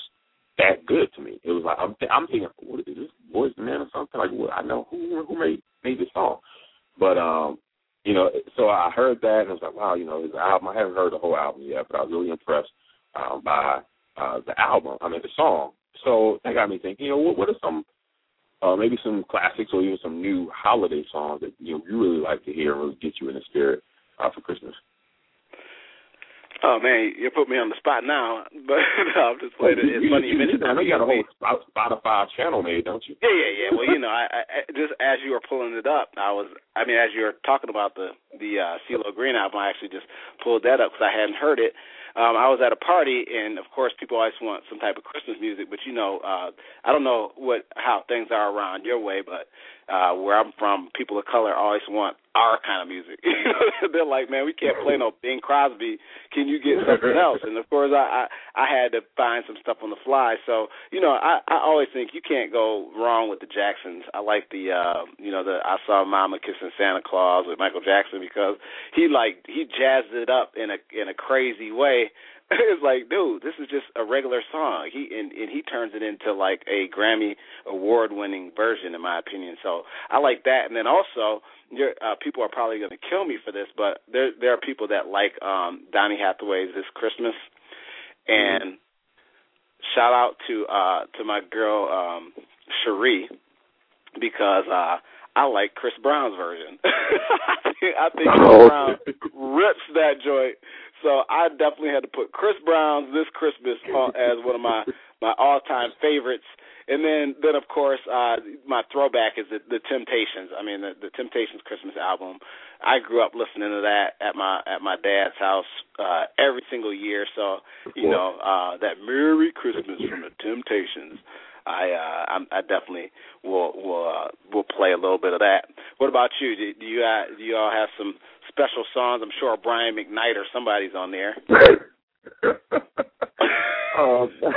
S3: that good to me. It was like I'm th- I'm thinking, what is this Boyz II Men or something? Like what? I know who who made made this song, but um you know, so I heard that and I was like, wow, you know, his album. I haven't heard the whole album yet, but I was really impressed um, by uh, the album. I mean, the song. So that got me thinking. You know, what, what are some uh, maybe some classics or even some new holiday songs that you know you really like to hear and really get you in the spirit uh, for Christmas?
S4: Oh man, you put me on the spot now. But no, I'm just playing. it. It's funny you mentioned
S3: I know you got a whole Spotify channel made, don't you?
S4: Yeah, yeah, yeah. Well, you know, I, I I- just as you were pulling it up, I was, I mean, as you were talking about the the uh, CeeLo Green album, I actually just pulled that up because I hadn't heard it. Um, I was at a party, and of course, people always want some type of Christmas music. But you know, uh, I don't know what how things are around your way, but uh where I'm from, people of color always want our kind of music. They're like, man, we can't play no Bing Crosby. Can you get something else? And of course, I, I I had to find some stuff on the fly. So you know, I I always think you can't go wrong with the Jacksons. I like the uh you know the I saw Mama kissing Santa Claus with Michael Jackson because he like he jazzed it up in a in a crazy way it's like, dude, this is just a regular song. He and, and he turns it into like a Grammy award winning version, in my opinion. So I like that. And then also, there, uh, people are probably going to kill me for this, but there there are people that like um Donny Hathaway's "This Christmas," and mm-hmm. shout out to uh to my girl um Cherie because uh I like Chris Brown's version. I think Chris oh. Brown rips that joint so I definitely had to put Chris Brown's "This Christmas" as one of my my all time favorites. And then, then of course, uh, my throwback is the, the Temptations. I mean, the, the Temptations Christmas album. I grew up listening to that at my at my dad's house uh, every single year. So, you know, uh, that "Merry Christmas" from the Temptations. I uh, I'm, I definitely will will uh, will play a little bit of that. What about you? Do, do you uh, do you all have some special songs? I'm sure Brian McKnight or somebody's on there.
S3: um,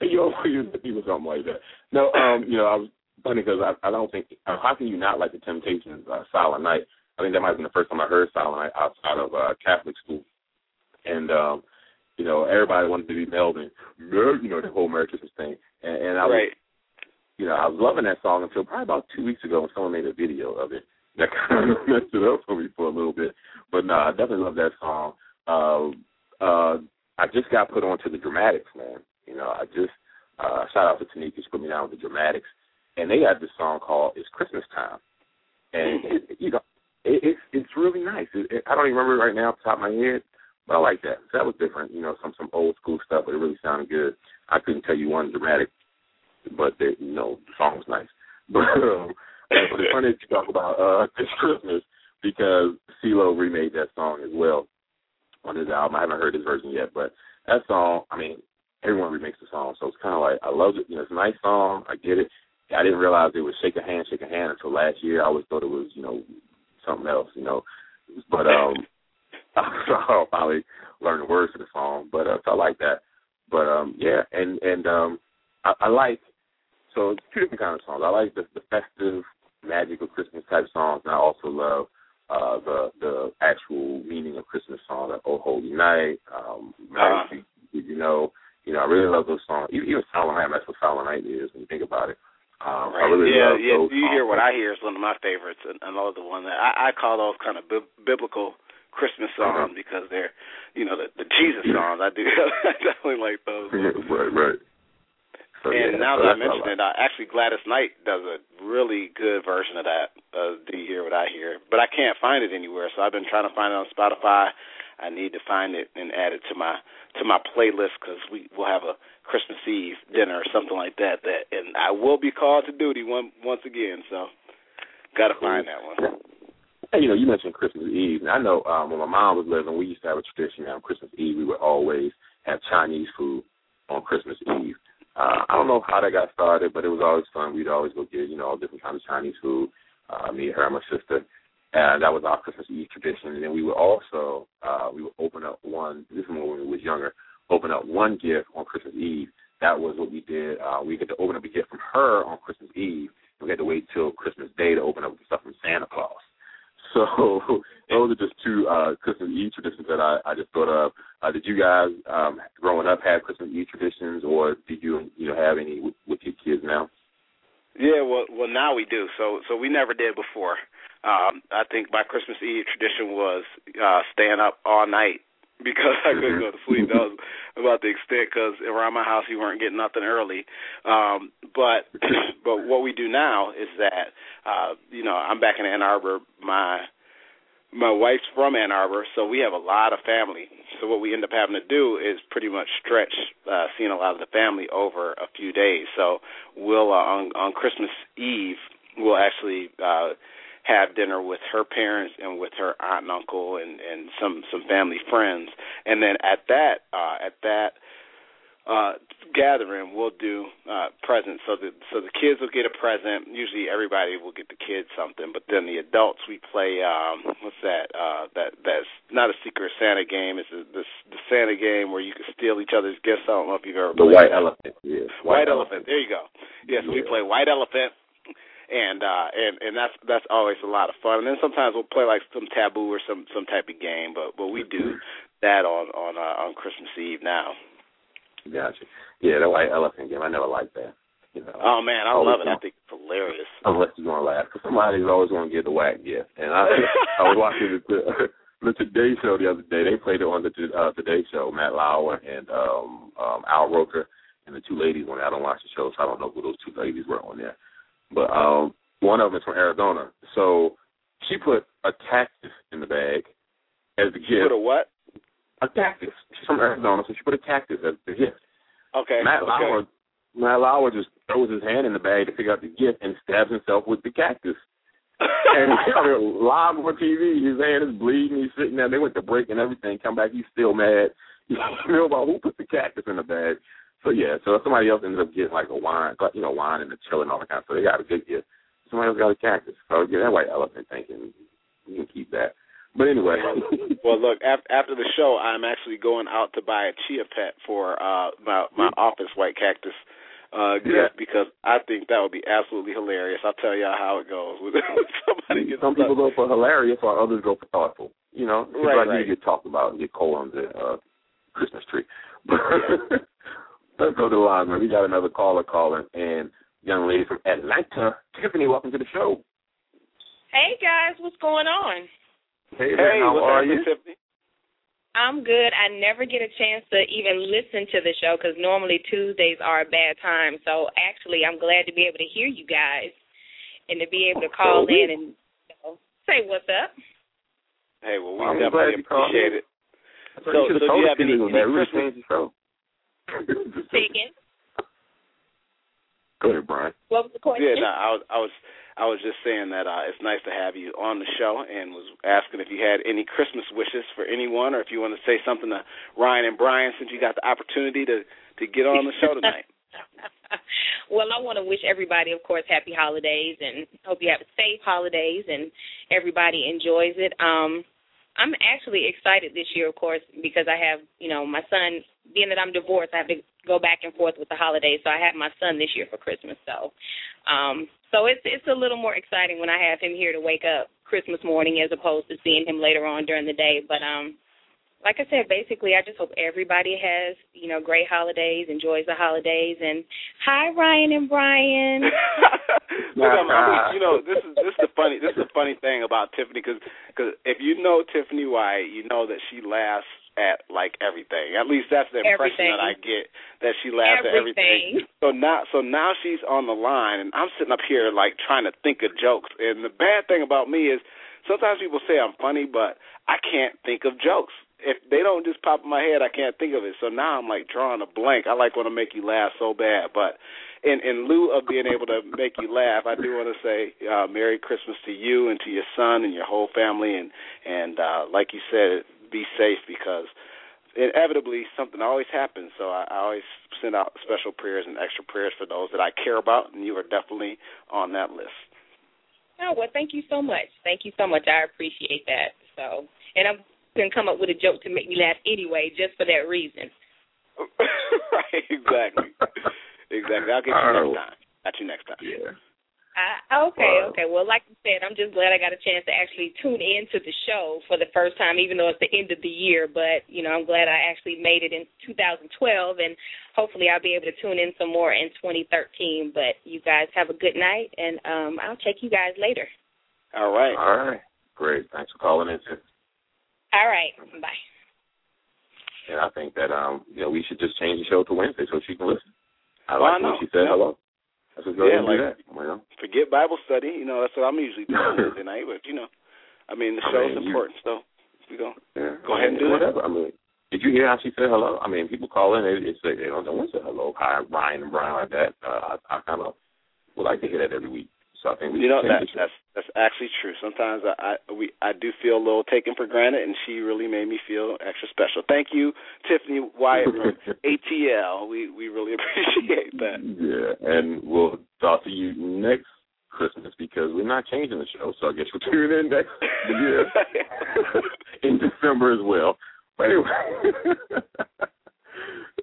S3: you always people something like that. No, um, you know, I was funny because I, I don't think uh, how can you not like the Temptations uh, Silent Night? I think that might have been the first time I heard Silent Night outside of uh, Catholic school, and um, you know, everybody wanted to be Melvin, you know, the whole Merry Christmas thing. And, and I was, right. you know, I was loving that song until probably about two weeks ago when someone made a video of it. That kind of messed it up for me for a little bit. But no, I definitely love that song. Uh, uh, I just got put on to the Dramatics, man. You know, I just uh, shout out to Tanika, she put me down with the Dramatics, and they had this song called "It's Christmas Time," and it, you know, it, it's it's really nice. It, it, I don't even remember it right now off the top of my head, but I like that. So that was different, you know, some some old school stuff, but it really sounded good. I couldn't tell you one dramatic, but the you know the song was nice. But um, but it's funny to talk about uh this Christmas because CeeLo remade that song as well on his album. I haven't heard his version yet, but that song, I mean, everyone remakes the song, so it's kind of like I love it. You know, it's a nice song. I get it. I didn't realize it was "Shake a Hand, Shake a Hand" until last year. I always thought it was, you know, something else. You know, but um, so I'll probably learn the words to the song. But uh, so I like that. But um, yeah, and and um, I, I like so it's two different kinds of songs. I like the, the festive, magical Christmas type songs, and I also love uh, the the actual meaning of Christmas songs, like "Oh Holy Night," um, uh-huh. you know, you know, I really love those songs. Even, even Silent Night, that's what Silent Night is when you think about it. Um,
S4: right.
S3: I really
S4: yeah,
S3: love
S4: yeah.
S3: Those
S4: you
S3: songs.
S4: hear what I hear is one of my favorites, and the one that I, I call those kind of bi- biblical Christmas songs uh-huh. because they're, you know, the, the Jesus songs. I do I definitely like those.
S3: right, right. So,
S4: and
S3: yeah,
S4: now
S3: so
S4: that I mentioned it, uh, actually Gladys Knight does a really good version of that. Uh, do you hear what I hear? But I can't find it anywhere, so I've been trying to find it on Spotify. I need to find it and add it to my to my playlist because we will have a Christmas Eve dinner or something like that. That and I will be called to duty one once again. So, got to find that one.
S3: Hey, you know, you mentioned Christmas Eve. And I know um, when my mom was living, we used to have a tradition on Christmas Eve. We would always have Chinese food on Christmas Eve. Uh, I don't know how that got started, but it was always fun. We'd always go get, you know, all different kinds of Chinese food. Uh, me, her, and my sister. And that was our Christmas Eve tradition. And then we would also, uh, we would open up one, this is when we was younger, open up one gift on Christmas Eve. That was what we did. Uh, we get to open up a gift from her on Christmas Eve. We had to wait till Christmas Day to open up the stuff from Santa Claus. So those are just two uh, Christmas Eve traditions that I, I just thought of. Uh, did you guys, um, growing up, have Christmas Eve traditions, or did you you know have any with, with your kids now?
S4: Yeah, well, well, now we do. So, so we never did before. Um, I think my Christmas Eve tradition was uh, staying up all night because I couldn't go to sleep. That was about the extent because around my house you weren't getting nothing early. Um, but but what we do now is that uh, you know I'm back in Ann Arbor. My my wife's from Ann Arbor, so we have a lot of family. So what we end up having to do is pretty much stretch uh, seeing a lot of the family over a few days. So we'll uh, on on Christmas Eve we'll actually. Uh, have dinner with her parents and with her aunt and uncle and and some some family friends and then at that uh at that uh gathering we'll do uh presents so the so the kids will get a present usually everybody will get the kids something but then the adults we play um what's that uh that that's not a secret santa game it's a, the the santa game where you can steal each other's gifts i don't know if you've ever
S3: The
S4: played
S3: white
S4: that.
S3: elephant. Yeah.
S4: white, elephant. there you go yes we
S3: Yeah.
S4: play white elephant and uh and and that's that's always a lot of fun and then sometimes we'll play like some taboo or some some type of game but but we do that on on uh, on christmas eve now
S3: Gotcha. Yeah, the white elephant game. I never liked that. You know.
S4: Oh man, I love it. I think it's hilarious.
S3: unless you're gonna laugh. Because somebody's always gonna get the whack gift. And I, I was watching the, the Today Show the other day. They played it on the uh, Today Show. Matt Lauer and um, um, Al Roker and the two ladies on there. I don't watch the show, so I don't know who those two ladies were on there. But um, one of them is from Arizona. So she put a cactus in the bag as the
S4: You
S3: gift.
S4: put a what?
S3: A cactus. She's from Arizona, so she put a cactus as the gift.
S4: Okay.
S3: Matt
S4: okay.
S3: Lauer, Matt Lauer just throws his hand in the bag to figure out the gift and stabs himself with the cactus. and you know, live on TV, his hand is bleeding. He's sitting there. They went to break and everything. Come back, he's still mad. You know about who put the cactus in the bag. So yeah, so if somebody else ended up getting like a wine, you know, wine and the chill and all that kind of stuff, they got a good gift. Somebody else got a cactus. So yeah, that white elephant thinking you can keep that. But anyway,
S4: Well, look, after the show, I'm actually going out to buy a chia pet for uh my my office white cactus uh
S3: Yeah.
S4: because I think that would be absolutely hilarious. I'll tell y'all how it goes somebody gets
S3: some people go for hilarious, while others go for thoughtful. You know,
S4: Right,
S3: like
S4: right.
S3: you get talked about and get coal on the uh, Christmas tree. Let's go to the line, man. We got another caller calling, and young lady from Atlanta, Tiffany. Welcome to the show.
S8: Hey guys, what's going on?
S3: Hey, there,
S4: Hey,
S3: how
S4: what's
S3: are you?
S4: Tiffany?
S8: I'm good. I never get a chance to even listen to the show because normally Tuesdays are a bad time. So actually, I'm glad to be able to hear you guys and to be able to call
S3: So
S8: in and you know, say what's up.
S4: Hey, well, we
S3: Well, I'm
S4: definitely appreciate it.
S3: So,
S4: So-
S3: you should
S4: so do you
S3: us
S4: have any- any
S3: there.
S4: Christmas-
S3: change the show.
S8: Say again.
S3: Go ahead, Bryan.
S8: What was the question?
S4: Yeah, no, I was I was I was just saying that uh it's nice to have you on the show and was asking if you had any Christmas wishes for anyone or if you want to say something to Ryan and Bryan since you got the opportunity to to get on the show tonight.
S8: well, I want to wish everybody, of course, happy holidays and hope you have safe holidays and everybody enjoys it. Um, I'm actually excited this year, of course, because I have, you know, my son. Being that I'm divorced, I have to go back and forth with the holidays. So I have my son this year for Christmas. So, um, so it's it's a little more exciting when I have him here to wake up Christmas morning as opposed to seeing him later on during the day. But um, like I said, basically, I just hope everybody has, you know, great holidays, enjoys the holidays, and hi, Ryan and Bryan.
S4: Look, I'm, I'm, you know, this is this is the funny this is the funny thing about Tiffany because cause if you know Tiffany White, you know that she laughs at like everything. At least that's the impression
S8: Everything.
S4: that I get that she laughs at everything.
S8: Everything.
S4: So now, so now she's on the line, and I'm sitting up here like trying to think of jokes. And the bad thing about me is sometimes people say I'm funny, but I can't think of jokes. If they don't just pop in my head, I can't think of it. So now I'm like drawing a blank. I like when I make you laugh so bad, but in in lieu of being able to make you laugh, I do want to say uh, Merry Christmas to you and to your son and your whole family, and and uh, like you said, be safe because inevitably something always happens. So I, I always send out special prayers and extra prayers for those that I care about, and you are definitely on that list.
S8: Oh well, thank you so much. Thank you so much. I appreciate that. So, and I'm gonna come up with a joke to make me laugh anyway, just for that reason.
S4: right, exactly, exactly. I'll get you
S3: Oh.
S4: next time. Got you next time.
S3: Yeah.
S8: I, okay,
S3: Wow.
S8: okay. Well, like I said, I'm just glad I got a chance to actually tune into the show for the first time, even though it's the end of the year. But you know, I'm glad I actually made it in 2012, and hopefully I'll be able to tune in some more in 2013. But you guys have a good night, and um, I'll check you guys later.
S4: All right.
S3: All right. Great. Thanks for calling in, Tiff.
S8: All right, bye.
S3: And I think that um, you know, we should just change the show to Wednesday so she can listen. I
S4: Well,
S3: like
S4: I
S3: when
S4: know.
S3: she said hello. Let's just go
S4: Yeah,
S3: ahead and do
S4: like-
S3: that. You know?
S4: Forget Bible study. You know, that's what I'm usually doing on Wednesday night. But you know, I mean, the
S3: I
S4: show's
S3: mean, you-
S4: important, so we go.
S3: Yeah.
S4: Go ahead and do it.
S3: whatever. I mean, did you hear how she said hello? I mean, people call in, they, they say they don't know when to say hello, hi, Ryan and Bryan like that. Uh, I, I kind of would like to hear that every week. So I think we
S4: You know, that
S3: change the show.
S4: that's That's actually true. Sometimes I, I we I do feel a little taken for granted, and she really made me feel extra special. Thank you, Tiffany Wyatt from ATL. We we really appreciate that.
S3: Yeah, and we'll talk to you next Christmas because we're not changing the show, so I guess we'll tune in next year in December as well. But anyway,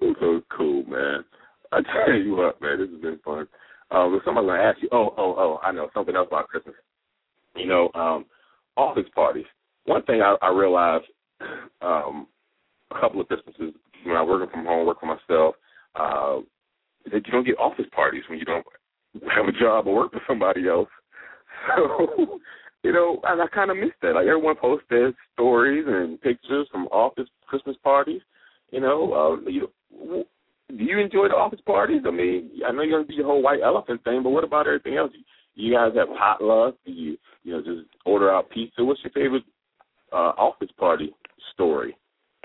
S3: it so cool, man. I tell you what, man, this has been fun. Um, if somebody's gonna ask you, oh, oh, oh, I know something else about Christmas. You know, um, office parties. One thing I, I realized um, a couple of Christmases when I working from home, work for myself, uh, that you don't get office parties when you don't have a job or work for somebody else. So, you know, and I kind of miss that. Like everyone posts their stories and pictures from office Christmas parties. You know, uh, you, do you enjoy the office parties? I mean, I know you're gonna do your whole white elephant thing, but what about everything else? You guys have potluck? Do you, you know, just order out pizza? What's your favorite uh office party story?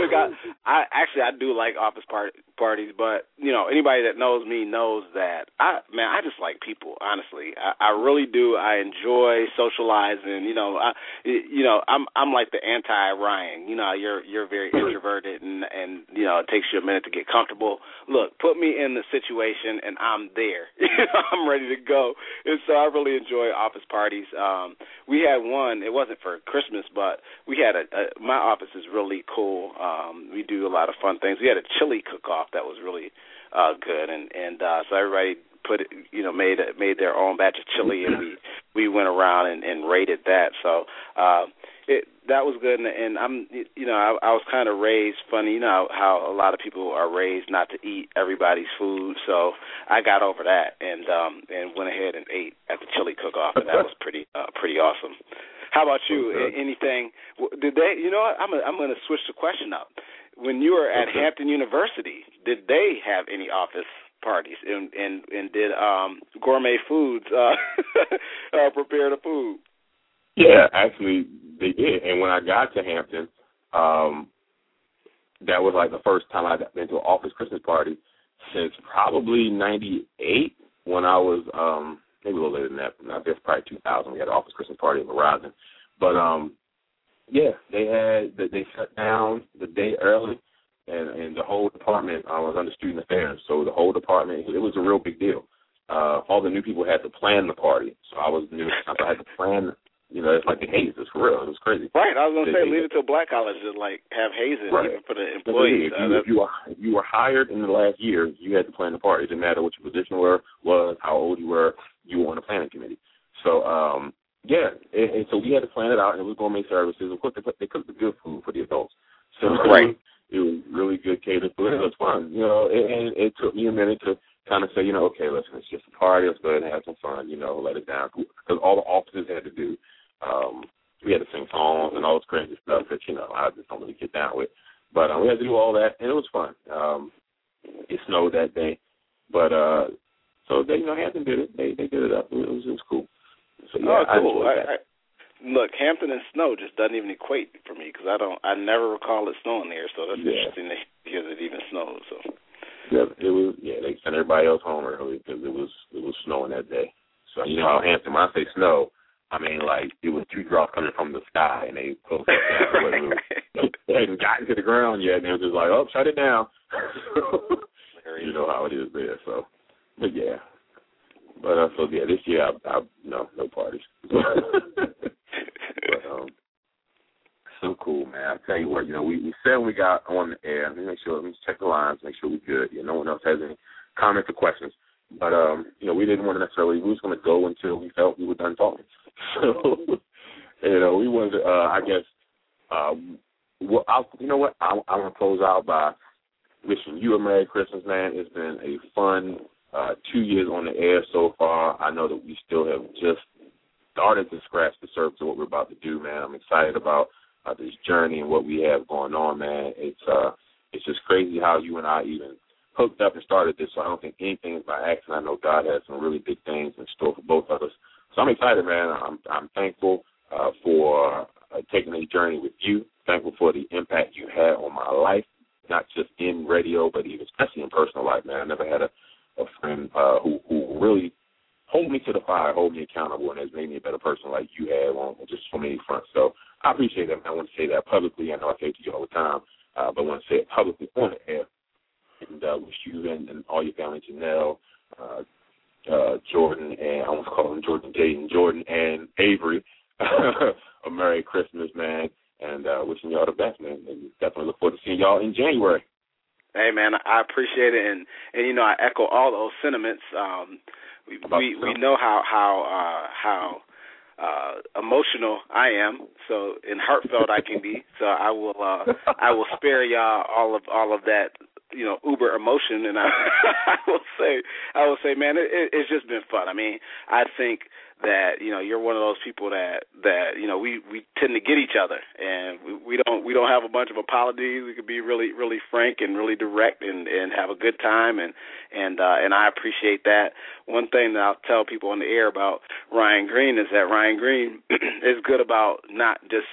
S4: Look, I, I actually I do like office part, parties, but you know anybody that knows me knows that I man I just like people. Honestly, I, I really do. I enjoy socializing. You know, I you know I'm I'm like the anti Ryan. You know, you're you're very introverted and and you know it takes you a minute to get comfortable. Look, put me in the situation and I'm there. I'm ready to go. And so I really enjoy office parties. Um, we had one. It wasn't for Christmas, but we had a, a my office is really cool. Um, we do a lot of fun things. We had a chili cook-off that was really uh, good, and and uh, so everybody put you know made made their own batch of chili, and we we went around and, and rated that. So uh, it that was good, and, and I'm you know I, I was kind of raised funny, you know how a lot of people are raised not to eat everybody's food. So I got over that and um and went ahead and ate at the chili cook-off, and that was pretty uh, pretty awesome. How about you?
S3: Okay.
S4: Anything? Did they? You know what? I'm gonna, I'm going to switch the question up. When you were at
S3: Okay.
S4: Hampton University, did they have any office parties? And and and did um Gourmet Foods uh, uh prepare the food?
S3: Yeah, actually they did. And when I got to Hampton, um, that was like the first time I'd been to an office Christmas party since probably '98 when I was um maybe a little later than that. I guess probably 2000. We had an office Christmas party at Verizon, but um yeah, they had they, they shut down the day early. And, and the whole department uh, was under student affairs, so the whole department it was a real big deal. Uh, all the new people had to plan the party, so I was new. I had to plan you know, it's like the hazes for real. It was crazy.
S4: Right. I was gonna
S3: They-
S4: say leave it till black colleges to like have hazing
S3: Right.
S4: even for the
S3: If
S4: employees.
S3: you,
S4: Uh,
S3: if you were if you were hired in the last year, you had to plan the party. It didn't matter what your position were was, how old you were, you were on the planning committee. So um yeah, and, and so we had to plan it out, and it was gourmet services. Of course, they, put, they cooked the good food for the adults. So
S4: Right.
S3: it was really good catered food. It was fun, you know. And, and it took me a minute to kind of say, you know, okay, listen, it's just a party. Let's go ahead and have some fun. You know, let it down because all the officers had to do. Um, we had to sing songs and all this crazy stuff that you know I just don't really get down with. But um, we had to do all that, and it was fun. Um, it snowed that day, but uh, so they, you know, Hampton did it. They they did it up. It was it was cool. So yeah,
S4: oh, cool.
S3: I.
S4: I, I, look, Hampton and snow just doesn't even equate for me because I don't. I never recall it snowing there. So that's
S3: Yeah.
S4: interesting to hear that it even snows. So
S3: Yeah, it was. Yeah, they sent everybody else home early because it was it was snowing that day. So you know how Hampton. When I say snow, I mean like it was two drops coming from the sky, and they closed it down. It hadn't gotten to the ground yet, and they were just like, "Oh, shut it down." you know how it is there. So, but yeah. But uh, so yeah, this year I, I no no parties. but um, so cool, man. I tell you what, you know, we we said we got on the air. Let me make sure. Let me check the lines, make sure we're good. Yeah, no one else has any comments or questions. But um, you know, we didn't want to necessarily. We was going to go until we felt we were done talking. So, you know, we wanted. To, uh, I guess. Um, well, I, you know what? I, I'm to close out by wishing you a Merry Christmas, man. It's been a fun uh, two years on the air so far. I know that we still have just started to scratch the surface of what we're about to do, man. I'm excited about uh, this journey and what we have going on, man. It's uh, it's just crazy how you and I even hooked up and started this. So I don't think anything is by accident. I know God has some really big things in store for both of us. So I'm excited, man. I'm I'm thankful uh, for uh, taking a journey with you. Thankful for the impact you had on my life, not just in radio, but even especially in personal life, man. I never had a a friend uh, who who really hold me to the fire, hold me accountable, and has made me a better person like you have on just so many fronts. So I appreciate that. I want to say that publicly. I know I say it to you all the time, uh, but I want to say it publicly on the air. And uh, wish you and, and all your family, Janelle, uh, uh, Jordan, and I want to call him Jordan Jaden, Jordan and Avery, a Merry Christmas, man. And uh, wishing y'all the best, man. And definitely look forward to seeing y'all in January.
S4: Hey man, I appreciate it, and and you know I echo all those sentiments. Um, we we, we know how how uh, how uh, emotional I am, so and heartfelt I can be. So I will uh, I will spare y'all all of all of that you know uber emotion, and I, I will say I will say, man, it, it, it's just been fun. I mean, I think that you know you're one of those people that that you know we we tend to get each other. And we, we don't we don't have a bunch of apologies. We could be really really frank and really direct and and have a good time. And and uh and I appreciate that. One thing that I'll tell people on the air about Ryan Green is that Ryan Green is good about not just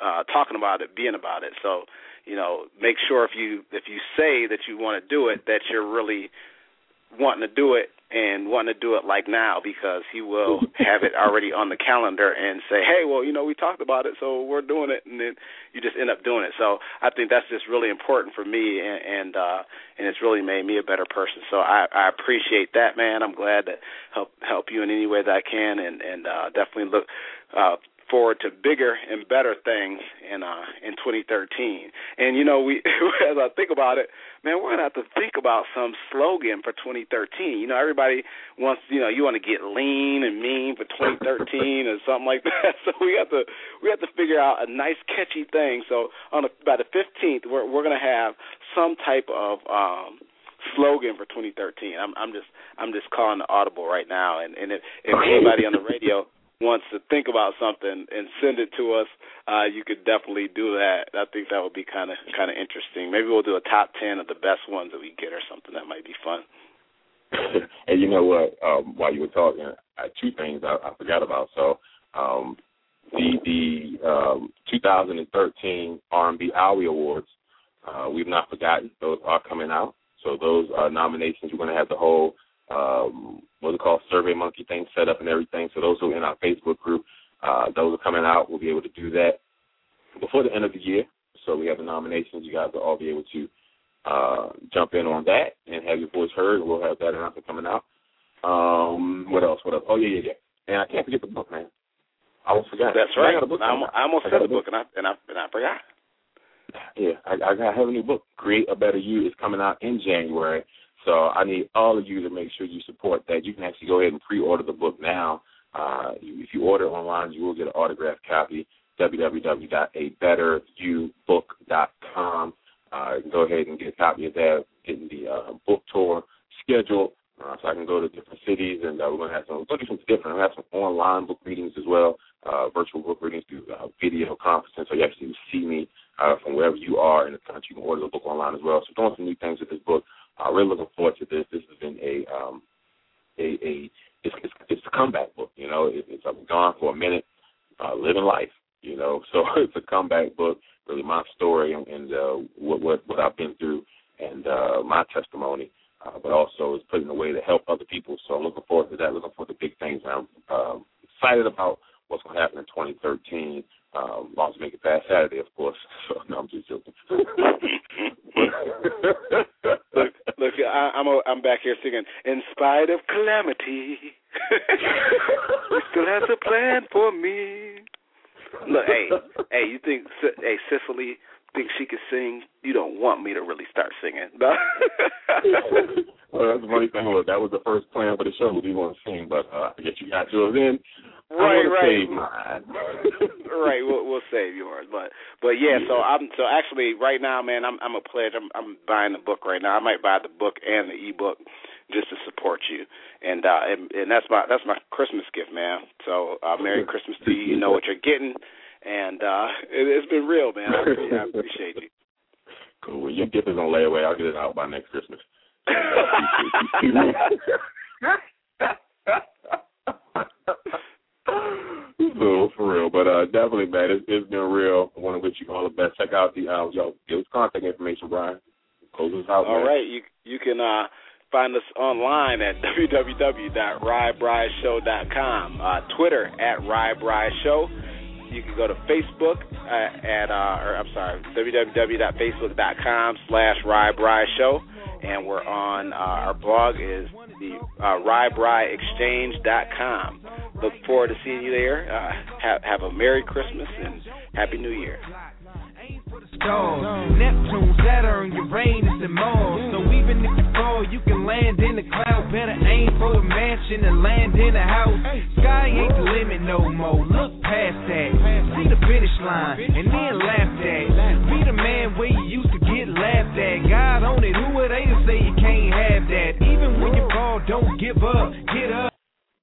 S4: uh talking about it being about it. So you know make sure if you if you say that you want to do it that you're really wanting to do it and want to do it like now because he will have it already on the calendar and say, "Hey, well, you know, we talked about it, so we're doing it," and then you just end up doing it. So I think that's just really important for me, and and, uh, and it's really made me a better person. So I, I appreciate that, man. I'm glad to help help you in any way that I can, and and uh, definitely look uh, forward to bigger and better things in uh in 2013. And you know, we as I think about it, man, we're gonna have to think about some slogan for 2013. You know, everybody wants, you know, you want to get lean and mean for 2013 or something like that. So we have to we have to figure out a nice catchy thing. So on the, by the 15th, we're we're gonna have some type of um slogan for 2013. I'm I'm just I'm just calling the audible right now, and and if, if anybody on the radio wants to think about something and send it to us, uh, you could definitely do that. I think that would be kind of kind of interesting. Maybe we'll do a top ten of the best ones that we get or something. That might be fun.
S3: and you know what? Um, while you were talking, uh, two things I, I forgot about. So um, the the um, 2013 R&B AWI Awards, uh, we've not forgotten. Those are coming out. So those are nominations. We're going to have the whole um, what's it called, Survey Monkey thing set up and everything. So those who are in our Facebook group, uh, those are coming out. We'll be able to do that before the end of the year. So we have the nominations. You guys will all be able to uh, jump in on that and have your voice heard. We'll have that announcement coming out. Um, what else? What else? Oh yeah, yeah, yeah. And I can't forget the book, man. I almost forgot.
S4: That's right.
S3: I, got a book
S4: I, almost, I almost said a book, and I and I and I forgot.
S3: Yeah, I, I got have a new book. Create a Better You is coming out in January. So I need all of you to make sure you support that. You can actually go ahead and pre-order the book now. Uh, if you order online, you will get an autographed copy. www.abetteryoubook.com. Uh, go ahead and get a copy of that. Getting the uh, book tour scheduled, uh, so I can go to different cities, and uh, we're going to have some. To do different. We're to have some online book readings as well, uh, virtual book readings through uh, video conferencing, so you actually see me uh, from wherever you are in the country. You can order the book online as well. So doing some new things with this book. I'm really looking forward to this. This has been a um, a, a it's, it's, it's a comeback book. You know, it, it's I've been gone for a minute, uh, living life. You know, so it's a comeback book. Really, my story and, and uh, what what what I've been through and uh, my testimony. Uh, but also it's put in a way to help other people. So I'm looking forward to that. Looking forward to big things. I'm um, excited about what's going to happen in 2013. Um, as long as make it past Saturday, of course. So no, I'm just joking.
S4: look, look, I, I'm a, I'm back here singing. In spite of calamity, he still has a plan for me. Look, hey, hey, you think, hey, Cicely thinks she can sing? You don't want me to really start singing.
S3: well, that's the funny thing. Look, that was the first plan for the show. We want to sing, but uh, I guess you got yours in.
S4: Right, right,
S3: save mine.
S4: right. We'll, we'll save yours, but but yeah, yeah. So I'm so actually right now, man. I'm I'm a pledge. I'm I'm buying the book right now. I might buy the book and the ebook just to support you, and uh and, and that's my that's my Christmas gift, man. So uh Merry Christmas to you. You know what you're getting, and uh it, it's been real, man. I, I appreciate you.
S3: Cool. Well, your gift is on layaway. I'll get it out by next Christmas. so for real, but uh, definitely, man, it's, it's been real. I want to wish you all the best. Check out the uh, yo, give us contact information, Bryan. Close us out.
S4: All
S3: man.
S4: right, you you can uh find us online at www.ryebrishow.com. Uh, Twitter at Show. You can go to Facebook uh, at, uh, or I'm sorry, www.facebook.com slash Show. And we're on, uh, our blog is the uh. Look forward to seeing you there. Uh, have, have a Merry Christmas and Happy New Year.
S9: Neptune, Saturn, Uranus, and Mars. So even if you fall, you can land in the cloud. Better aim for mansion and land in house. Sky ain't the limit no more. Look past that. See the finish line and then laugh at. Be the man where you used to get laughed at. God on it, who to say you don't give up. Get up